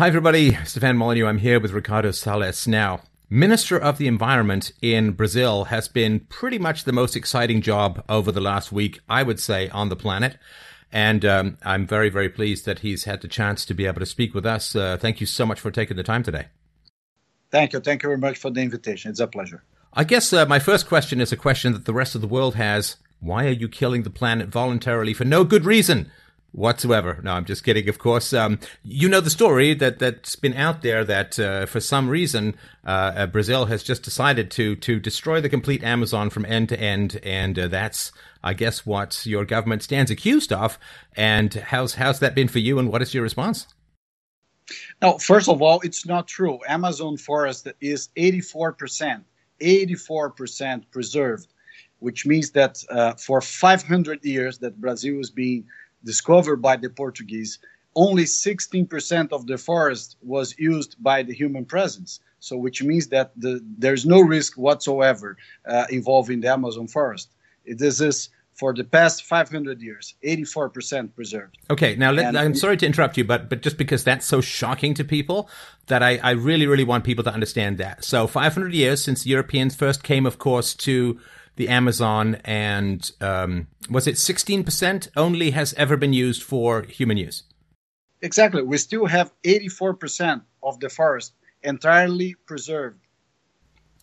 Hi, everybody. Stefan Molyneux. I'm here with Ricardo Salles. Now, Minister of the Environment in Brazil has been pretty much the most exciting job over the last week, I would say, on the planet. And um, I'm very, very pleased that he's had the chance to be able to speak with us. Uh, thank you so much for taking the time today. Thank you. Thank you very much for the invitation. It's a pleasure. I guess uh, my first question is a question that the rest of the world has. Why are you killing the planet voluntarily for no good reason? Whatsoever. No, I'm just kidding. Of course, um, you know the story that that's been out there that uh, for some reason uh, uh, Brazil has just decided to to destroy the complete Amazon from end to end, and uh, that's I guess what your government stands accused of. And how's how's that been for you? And what is your response? Now, first of all, it's not true. Amazon forest is 84 percent, 84 percent preserved, which means that uh, for 500 years that Brazil has been discovered by the Portuguese, only 16% of the forest was used by the human presence. So, which means that the, there's no risk whatsoever uh, involving the Amazon forest. This is for the past 500 years, 84% preserved. Okay, now let, I'm sorry to interrupt you, but but just because that's so shocking to people, that I, I really really want people to understand that. So 500 years since Europeans first came, of course, to the Amazon, and um, was it 16% only has ever been used for human use? Exactly. We still have 84% of the forest entirely preserved.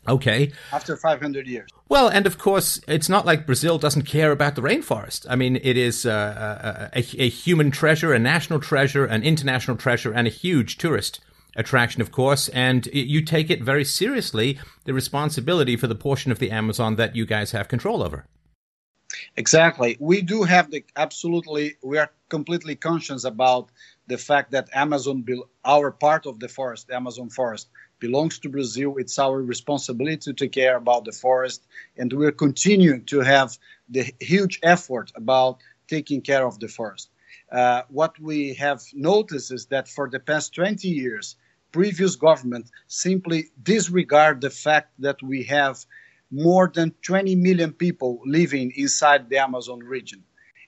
Okay. After 500 years. Well, and of course, it's not like Brazil doesn't care about the rainforest. I mean, it is uh, a, a, a, human treasure, a national treasure, an international treasure, and a huge tourist attraction, of course, and you take it very seriously the responsibility for the portion of the Amazon that you guys have control over. Exactly. We do have the absolutely, we are completely conscious about the fact that Amazon, our part of the forest, the Amazon forest, belongs to Brazil. It's our responsibility to care about the forest, and we're continuing to have the huge effort about taking care of the forest. Uh, what we have noticed is that for the past 20 years, previous government simply disregard the fact that we have more than 20 million people living inside the Amazon region.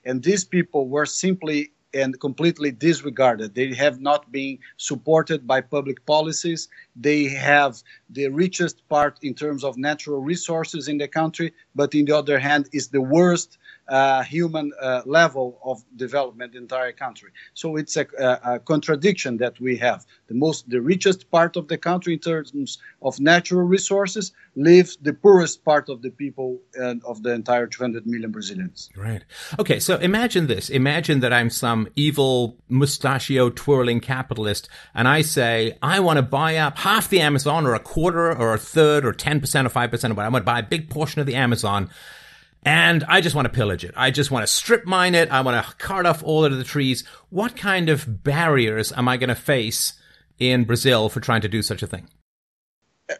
And these people were simply and completely disregarded. They have not been supported by public policies. They have the richest part in terms of natural resources in the country, but in the other hand, is the worst uh, human uh, level of development in the entire country. So it's a, a, contradiction that we have. The most, the richest part of the country in terms of natural resources lives the poorest part of the people and of the entire 200 million Brazilians. Right. Okay. So imagine this. Imagine that I'm some evil mustachio twirling capitalist and I say, I want to buy up half the Amazon or a quarter or a third or 10% or 5% of what I want to buy a big portion of the Amazon and I just want to pillage it. I just want to strip mine it. I want to cart off all of the trees. What kind of barriers am I going to face in Brazil for trying to do such a thing?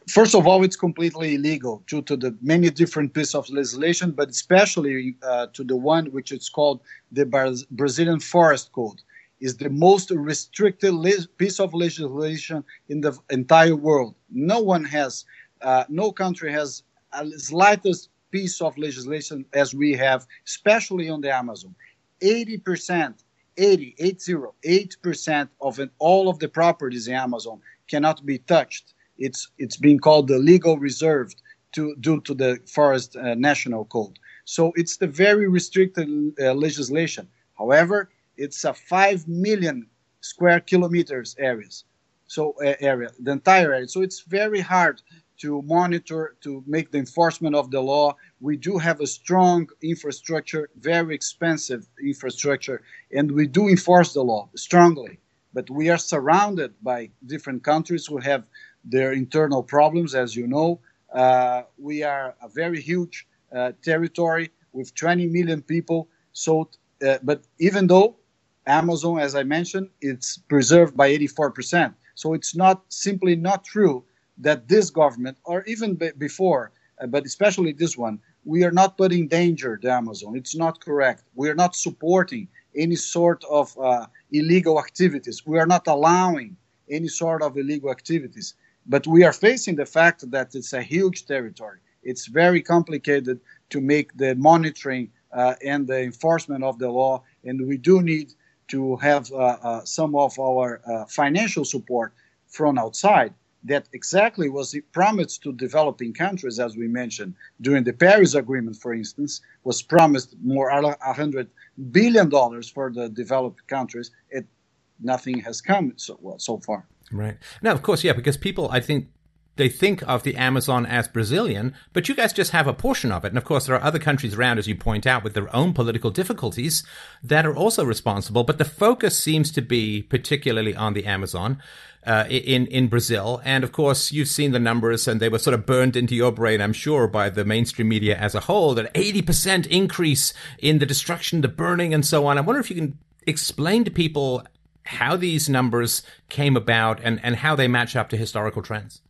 First of all, it's completely illegal due to the many different pieces of legislation, but especially uh, to the one which is called the Brazilian Forest Code. is the most restricted piece of legislation in the entire world. No one has, uh, no country has a slightest piece of legislation as we have, especially on the Amazon. 80%, 80, 8% of it, all of the properties in Amazon cannot be touched. It's, it's being called the legal reserved to, due to the Forest uh, National Code. So it's the very restricted uh, legislation. However, it's a 5 million square kilometers areas. So uh, area, the entire area. So it's very hard to monitor, to make the enforcement of the law. We do have a strong infrastructure, very expensive infrastructure, and we do enforce the law strongly. But we are surrounded by different countries who have their internal problems, as you know. Uh, we are a very huge uh, territory with 20 million people. So, uh, but even though Amazon, as I mentioned, it's preserved by 84%. So it's not simply not true that this government, or even b- before, uh, but especially this one, we are not putting danger to Amazon. It's not correct. We are not supporting any sort of uh, illegal activities. We are not allowing any sort of illegal activities. But we are facing the fact that it's a huge territory. It's very complicated to make the monitoring uh, and the enforcement of the law, and we do need to have uh, uh, some of our uh, financial support from outside that exactly was promised to developing countries, as we mentioned during the Paris Agreement, for instance, was promised more hundred billion dollars for the developed countries. It nothing has come so well, so far. Right now, of course, yeah, because people, I think, they think of the Amazon as Brazilian, but you guys just have a portion of it. And of course, there are other countries around, as you point out, with their own political difficulties that are also responsible. But the focus seems to be particularly on the Amazon. Uh, in in Brazil, and of course you've seen the numbers, and they were sort of burned into your brain, I'm sure, by the mainstream media as a whole. That 80% increase in the destruction, the burning, and so on. I wonder if you can explain to people how these numbers came about and and how they match up to historical trends.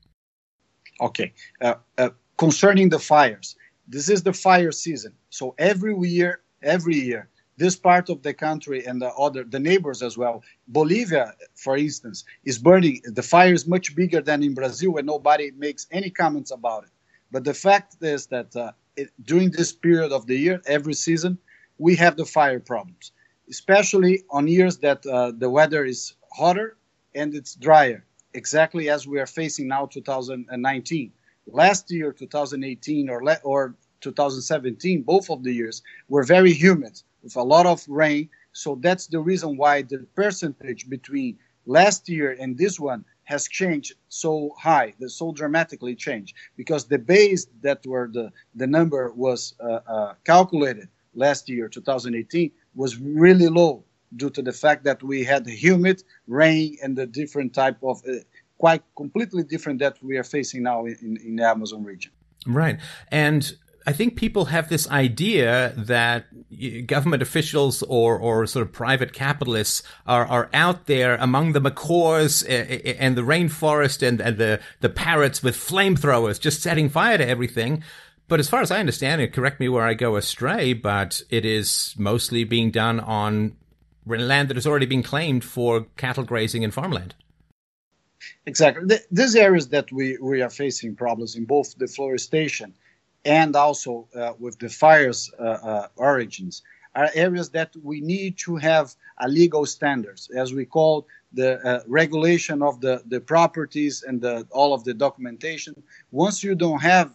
Okay. Uh, uh, concerning the fires, this is the fire season. So every year, every year, this part of the country and the other, the neighbors as well. Bolivia, for instance, is burning. The fire is much bigger than in Brazil, and nobody makes any comments about it. But the fact is that uh, it, during this period of the year, every season, we have the fire problems, especially on years that uh, the weather is hotter and it's drier exactly as we are facing now 2019 last year 2018 or le- or 2017 both of the years were very humid with a lot of rain. So that's the reason why the percentage between last year and this one has changed so high so dramatically changed because the base that were the the number was uh, uh, calculated last year 2018 was really low due to the fact that we had humid rain and the different type of uh, quite completely different that we are facing now in, in the Amazon region. Right. And I think people have this idea that government officials or, or sort of private capitalists are, are out there among the macaws and the rainforest and, and the, the parrots with flamethrowers just setting fire to everything. But as far as I understand it, correct me where I go astray, but it is mostly being done on land that has already been claimed for cattle grazing and farmland. Exactly. The, these areas that we, we are facing problems in both deforestation and also uh, with the fires uh, uh, origins are areas that we need to have a legal standards, as we call the uh, regulation of the, the properties and the, all of the documentation. Once you don't have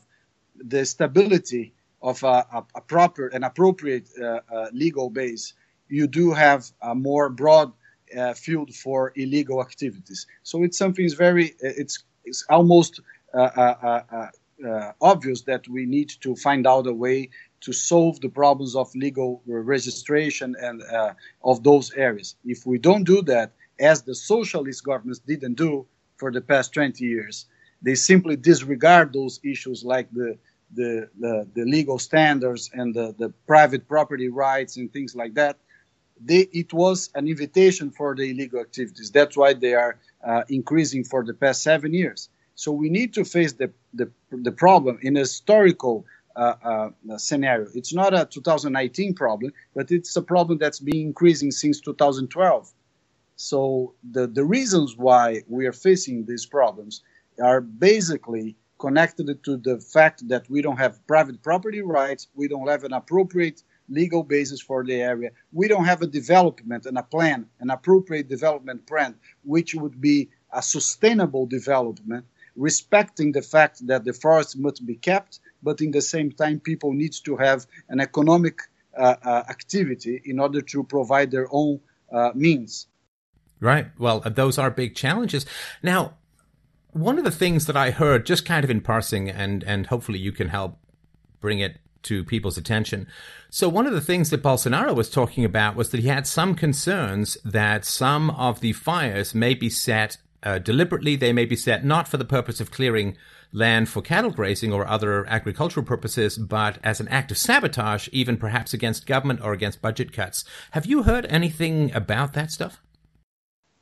the stability of a, a, a proper and appropriate uh, uh, legal base you do have a more broad uh, field for illegal activities. So it's something very uh, it's it's almost uh, obvious that we need to find out a way to solve the problems of legal registration and of those areas. If we don't do that, as the socialist governments didn't do for the past 20 years, they simply disregard those issues like the the, the, the legal standards and the, the private property rights and things like that they, it was an invitation for the illegal activities. That's why they are uh, increasing for the past seven years. So we need to face the, the, the problem in a historical uh, uh, scenario. It's not a 2019 problem, but it's a problem that's been increasing since 2012. So the, the reasons why we are facing these problems are basically connected to the fact that we don't have private property rights, we don't have an appropriate legal basis for the area. We don't have a development and a plan, an appropriate development plan, which would be a sustainable development, respecting the fact that the forest must be kept, but in the same time, people need to have an economic uh, uh, activity in order to provide their own uh, means. Right. Well, those are big challenges. Now, one of the things that I heard, just kind of in parsing, and and hopefully you can help bring it to people's attention. So one of the things that Bolsonaro was talking about was that he had some concerns that some of the fires may be set uh, deliberately. They may be set not for the purpose of clearing land for cattle grazing or other agricultural purposes, but as an act of sabotage, even perhaps against government or against budget cuts. Have you heard anything about that stuff?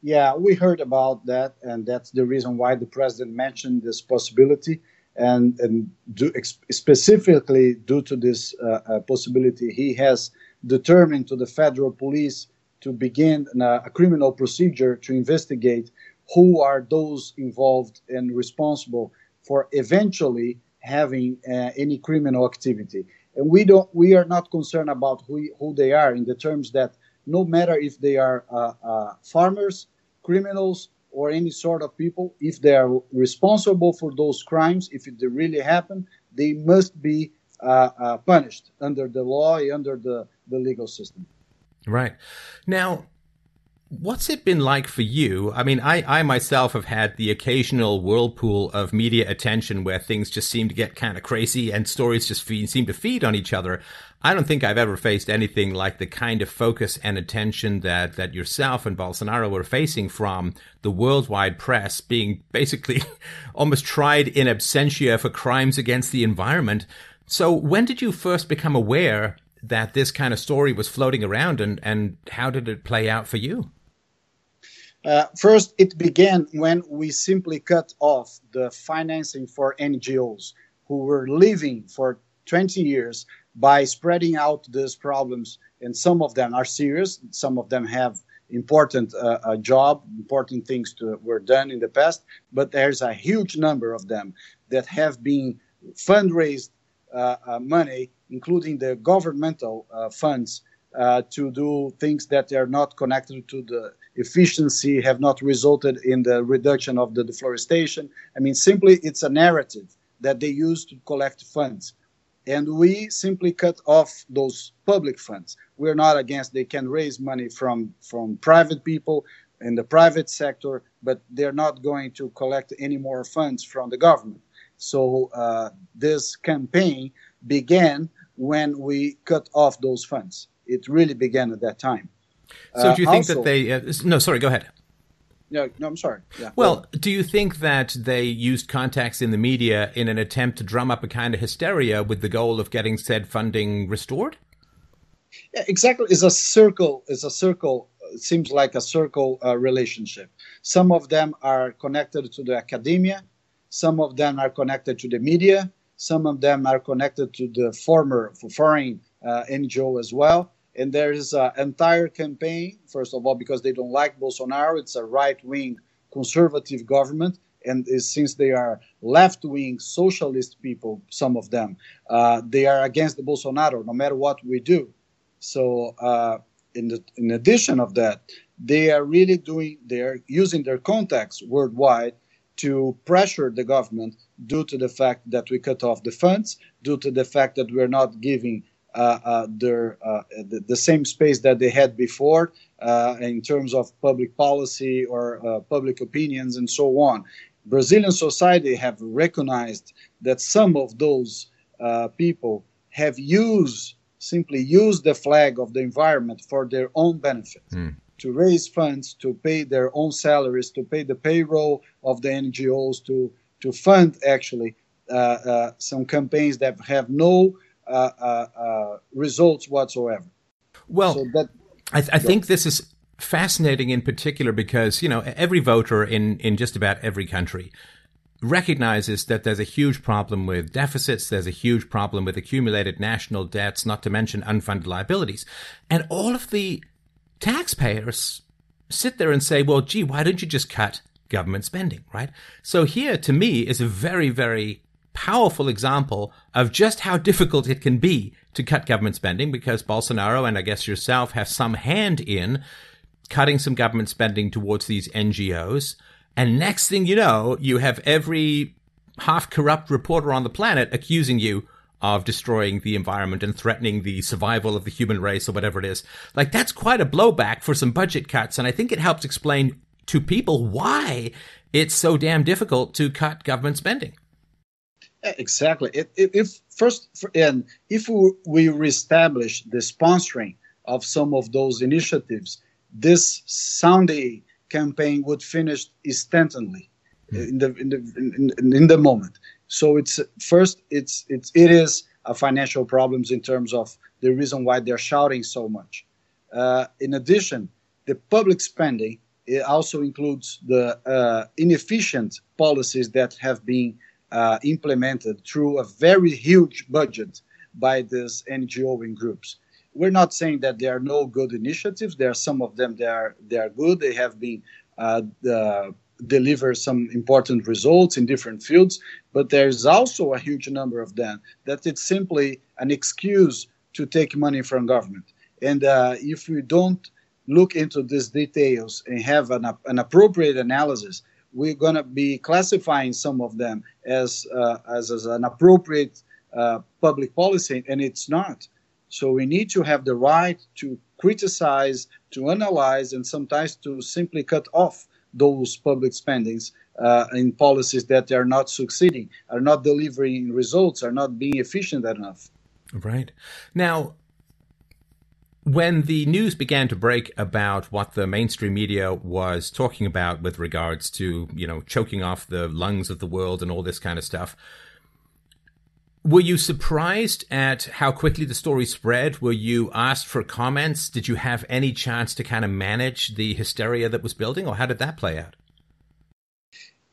Yeah, we heard about that, and that's the reason why the president mentioned this possibility and, and do, specifically due to this uh, uh, possibility, he has determined to the federal police to begin a criminal procedure to investigate who are those involved and responsible for eventually having uh, any criminal activity. And we don't, we are not concerned about who, who they are in the terms that no matter if they are uh, uh, farmers, criminals, or any sort of people. If they are responsible for those crimes, if they really happen, they must be uh, uh, punished under the law, under the, the legal system. Right. Now, What's it been like for you? I mean, I, I myself have had the occasional whirlpool of media attention where things just seem to get kind of crazy and stories just feed, seem to feed on each other. I don't think I've ever faced anything like the kind of focus and attention that, that yourself and Bolsonaro were facing from the worldwide press being basically almost tried in absentia for crimes against the environment. So when did you first become aware that this kind of story was floating around and, and how did it play out for you? Uh, first, it began when we simply cut off the financing for NGOs who were living for 20 years by spreading out these problems. And some of them are serious, some of them have important uh, job, important things to, were done in the past, but there's a huge number of them that have been fundraised uh, uh money, including the governmental uh, funds, uh, to do things that are not connected to the efficiency have not resulted in the reduction of the deforestation. I mean, simply it's a narrative that they use to collect funds. And we simply cut off those public funds. We're not against they can raise money from, from private people in the private sector, but they're not going to collect any more funds from the government. So uh, this campaign began when we cut off those funds. It really began at that time. So do you uh, think also, that they? Uh, no, sorry. Go ahead. No, no, I'm sorry. Yeah. Well, do you think that they used contacts in the media in an attempt to drum up a kind of hysteria with the goal of getting said funding restored? Yeah, exactly. It's a circle. It's a circle. It seems like a circle uh, relationship. Some of them are connected to the academia. Some of them are connected to the media. Some of them are connected to the former foreign uh, NGO as well and there is an entire campaign, first of all, because they don't like Bolsonaro. It's a right wing conservative government. And since they are left wing socialist people, some of them, uh, they are against the Bolsonaro no matter what we do. So, uh, in, the, in addition of that, they are really doing, they are using their contacts worldwide to pressure the government due to the fact that we cut off the funds, due to the fact that we're not giving their uh, the, the, same space that they had before in terms of public policy or public opinions and so on. Brazilian society have recognized that some of those people have used simply used the flag of the environment for their own benefit. Mm to raise funds, to pay their own salaries, to pay the payroll of the NGOs, to to fund actually uh, uh, some campaigns that have no uh, uh, uh, Uh, uh, uh, results whatsoever. Well, so that, I, th- I think this is fascinating in particular because you know every voter in in just about every country recognizes that there's a huge problem with deficits, there's a huge problem with accumulated national debts, not to mention unfunded liabilities. And all of the taxpayers sit there and say, well, gee, why don't you just cut government spending, right? So here, to me, is a very, very powerful example of just how difficult it can be to cut government spending because Bolsonaro and I guess yourself have some hand in cutting some government spending towards these NGOs. And next thing you know, you have every half corrupt reporter on the planet accusing you of destroying the environment and threatening the survival of the human race or whatever it is. Like that's quite a blowback for some budget cuts. And I think it helps explain to people why it's so damn difficult to cut government spending. Exactly. If, if first and if we reestablish the sponsoring of some of those initiatives, this Sunday campaign would finish instantly mm. in the in the in, in, the moment. So it's first it's it's it is a financial problems in terms of the reason why they're shouting so much. Uh, in addition, the public spending it also includes the uh, inefficient policies that have been uh, implemented through a very huge budget by these NGO and groups. We're not saying that there are no good initiatives. There are some of them that are they are good. They have been uh, the, deliver some important results in different fields, but there's also a huge number of them that it's simply an excuse to take money from government. And uh, if we don't look into these details and have an, an appropriate analysis, we're going to be classifying some of them as, uh, as, as, an appropriate uh, public policy, and it's not. So we need to have the right to criticize, to analyze, and sometimes to simply cut off those public spendings uh, in policies that are not succeeding, are not delivering results, are not being efficient enough. Right. Now, when the news began to break about what the mainstream media was talking about with regards to, you know, choking off the lungs of the world and all this kind of stuff, were you surprised at how quickly the story spread? Were you asked for comments? Did you have any chance to kind of manage the hysteria that was building, or how did that play out?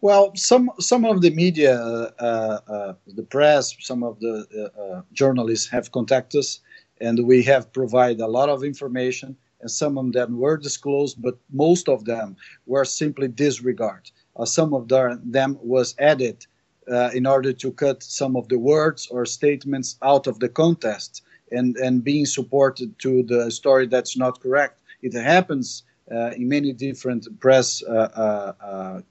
Well, some some of the media, uh, uh, the press, some of the uh, uh, journalists have contacted us, and we have provided a lot of information. And some of them were disclosed, but most of them were simply disregarded. Uh, some of them was added uh, in order to cut some of the words or statements out of the context and and being supported to the story that's not correct. It happens in many different press uh,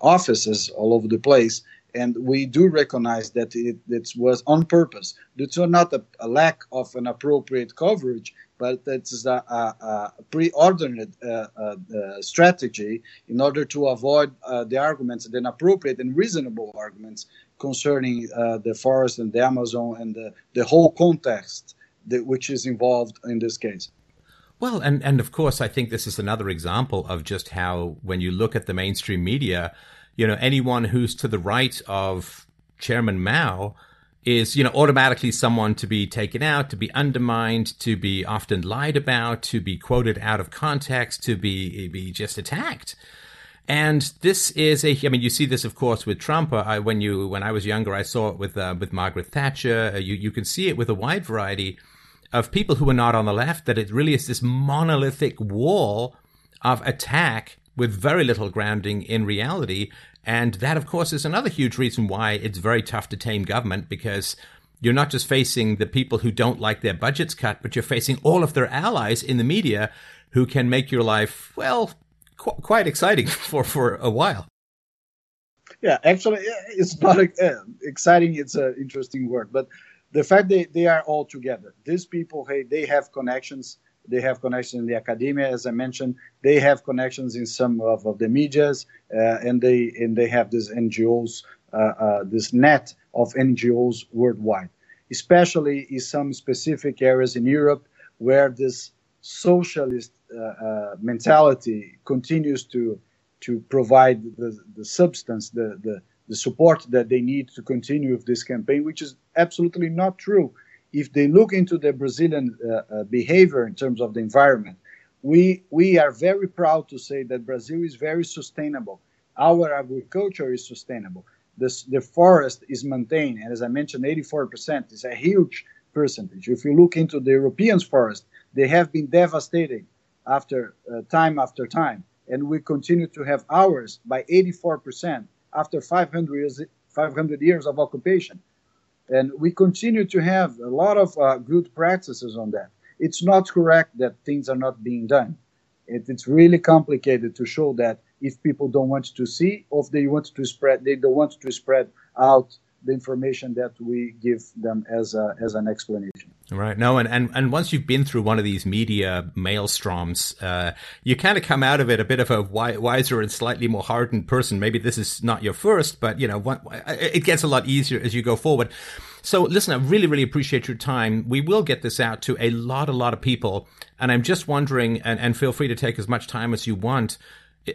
offices all over the place. And we do recognize that it, it was on purpose. It's not a, a, lack of an appropriate coverage, but it's a, a, a preordained uh, uh, uh, strategy in order to avoid uh, the arguments, the inappropriate and reasonable arguments concerning uh, the forest and the Amazon and the, the whole context that, which is involved in this case. Well, and, and of course, I think this is another example of just how, when you look at the mainstream media, you know, anyone who's to the right of Chairman Mao is, you know, automatically someone to be taken out, to be undermined, to be often lied about, to be quoted out of context, to be, be just attacked. And this is a, I mean, you see this, of course, with Trump. I, when you, when I was younger, I saw it with, uh, with Margaret Thatcher. You, you can see it with a wide variety of people who are not on the left, that it really is this monolithic wall of attack with very little grounding in reality. And that, of course, is another huge reason why it's very tough to tame government because you're not just facing the people who don't like their budgets cut, but you're facing all of their allies in the media who can make your life, well, qu- quite exciting for, for a while. Yeah, actually, it's not uh, exciting. It's an interesting word, but the fact that they are all together. These people, hey, they have connections. They have connections in the academia, as I mentioned. They have connections in some of, of the medias, uh, and they and they have these NGOs, uh, uh, this net of NGOs worldwide, especially in some specific areas in Europe where this socialist mentality continues to to provide the, the substance, the, the the support that they need to continue with this campaign, which is absolutely not true. If they look into the Brazilian uh, uh, behavior in terms of the environment, we we are very proud to say that Brazil is very sustainable. Our agriculture is sustainable. This, the forest is maintained, and as I mentioned, 84% is a huge percentage. If you look into the European forest, they have been devastated after uh, time after time, and we continue to have ours by 84% after 500 years, 500 years of occupation. And we continue to have a lot of uh, good practices on that. It's not correct that things are not being done. It, it's really complicated to show that if people don't want to see, or if they want to spread, they don't want to spread out the information that we give them as a, as an explanation. Right. No, and, and, and once you've been through one of these media maelstroms, uh, you kind of come out of it a bit of a wiser and slightly more hardened person. Maybe this is not your first, but you know, it gets a lot easier as you go forward. So listen, I really, really appreciate your time. We will get this out to a lot, a lot of people. And I'm just wondering, and, and feel free to take as much time as you want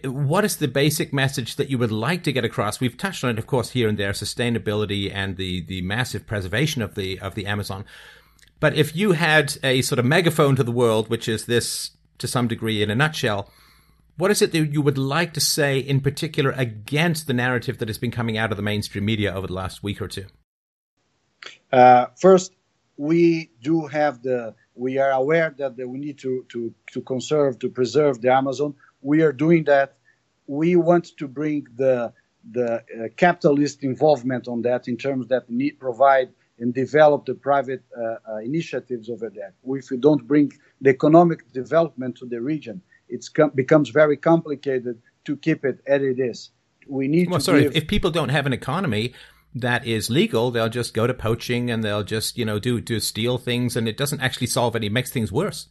what is the basic message that you would like to get across? We've touched on it, of course, here and there, sustainability and the, the massive preservation of the, of the Amazon. But if you had a sort of megaphone to the world, which is this to some degree in a nutshell, what is it that you would like to say in particular against the narrative that has been coming out of the mainstream media over the last week or two? Uh, first, we do have the, we are aware that we need to, to, to conserve, to preserve the Amazon we are doing that. We want to bring the the uh, capitalist involvement on that in terms that need provide and develop the private uh, uh, initiatives over there. If you don't bring the economic development to the region, it com- becomes very complicated to keep it as it is. We need well, to. sorry, give- if, people don't have an economy that is legal, they'll just go to poaching and they'll just you know do do steal things, and it doesn't actually solve any, it makes things worse.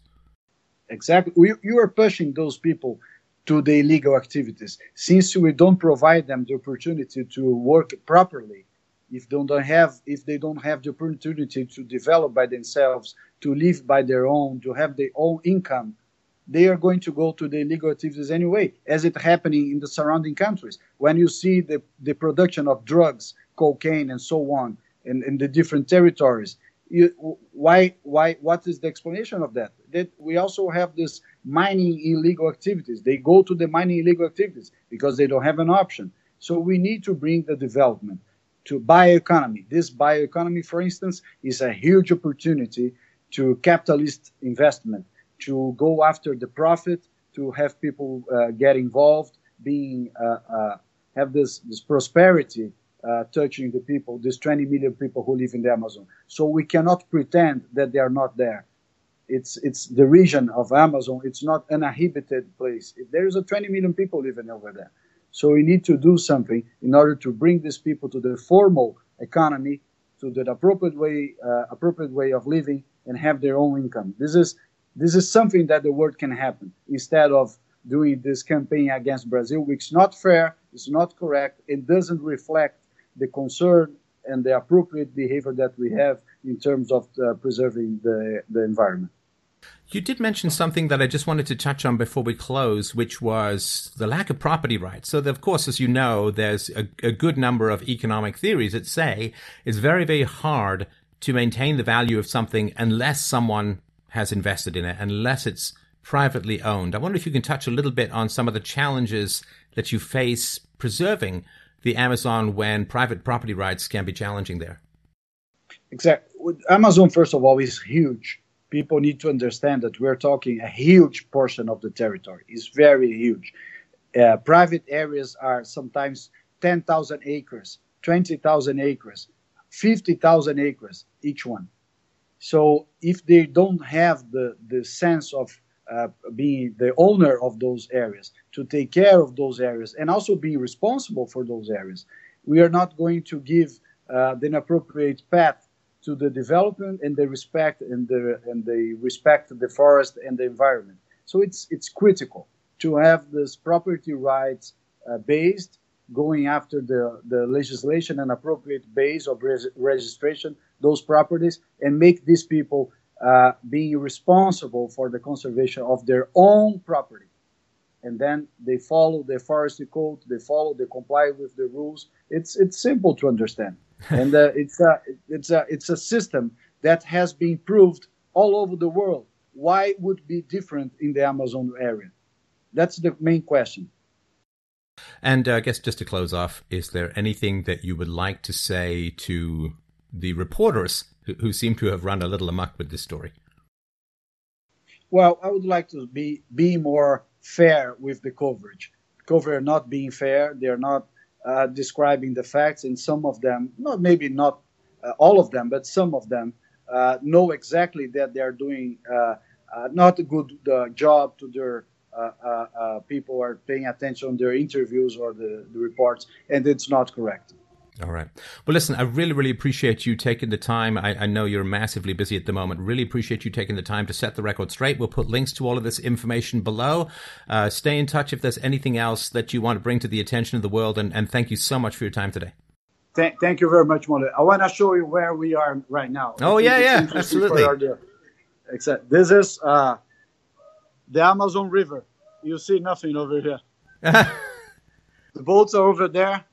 Exactly. We, you are pushing those people to the illegal activities. Since we don't provide them the opportunity to work properly, if they don't have if they don't have the opportunity to develop by themselves, to live by their own, to have their own income, they are going to go to the illegal activities anyway, as it happening in the surrounding countries. When you see the, the production of drugs, cocaine, and so on in, in the different territories, you, why why what is the explanation of that? That we also have this mining illegal activities. They go to the mining illegal activities because they don't have an option. So we need to bring the development to bioeconomy this bioeconomy for instance is a huge opportunity to capitalist investment to go after the profit to have people uh, get involved being uh, uh, have this this prosperity uh, touching the people, these 20 million people who live in the Amazon. So we cannot pretend that they are not there. It's it's the region of Amazon. It's not an inhabited place. There is a 20 million people living over there. So we need to do something in order to bring these people to the formal economy, to the appropriate way, uh, appropriate way of living, and have their own income. This is this is something that the world can happen instead of doing this campaign against Brazil, which is not fair, it's not correct, it doesn't reflect the concern and the appropriate behavior that we have in terms of uh, preserving the, the environment. You did mention something that I just wanted to touch on before we close, which was the lack of property rights. So, of course, as you know, there's a, a good number of economic theories that say it's very, very hard to maintain the value of something unless someone has invested in it, unless it's privately owned. I wonder if you can touch a little bit on some of the challenges that you face preserving the Amazon when private property rights can be challenging there? Exactly. Amazon, first of all, is huge. People need to understand that we're talking a huge portion of the territory. It's very huge. Uh, private areas are sometimes 10,000 acres, 20,000 acres, 50,000 acres each one. So if they don't have the, the sense of uh, being the owner of those areas, to take care of those areas, and also being responsible for those areas. We are not going to give uh, the appropriate path to the development and the respect and the and the respect the forest and the environment. So it's it's critical to have this property rights uh, based going after the, the legislation and appropriate base of res- registration those properties and make these people uh, being responsible for the conservation of their own property. And then they follow the forestry code, they follow, they comply with the rules. It's it's simple to understand, and uh, it's a it's a it's a system that has been proved all over the world. Why would be different in the Amazon area? That's the main question. And uh, I guess just to close off, is there anything that you would like to say to the reporters who, who seem to have run a little amok with this story? Well, I would like to be be more fair with the coverage. Coverage not being fair, they're not uh, describing the facts, and some of them, not maybe not uh, all of them, but some of them uh, know exactly that they are doing uh, uh, not a good job to their people are paying attention to their interviews or the, the reports, and it's not correct. All right. Well, listen, I really, really appreciate you taking the time. I, I, know you're massively busy at the moment. Really appreciate you taking the time to set the record straight. We'll put links to all of this information below. Uh, stay in touch if there's anything else that you want to bring to the attention of the world. And, and thank you so much for your time today. Thank, thank you very much, Mole. I want to show you where we are right now. Oh, yeah, yeah, absolutely. Except this is uh, the Amazon River. You see nothing over here. the boats are over there.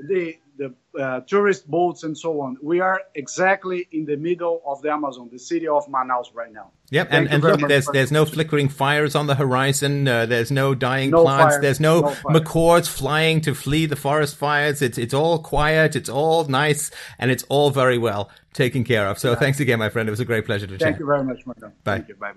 The the uh, tourist boats and so on. We are exactly in the middle of the Amazon, the city of Manaus right now. Yep, and, and look, there's there's no flickering fires on the horizon. Uh, there's no dying no plants. There's no, no macaws flying to flee the forest fires. It's it's all quiet. It's all nice, and it's all very well taken care of. So yeah. thanks again, my friend. It was a great pleasure to Thank chat. Thank you very much, Martin. Bye. Thank you. Bye.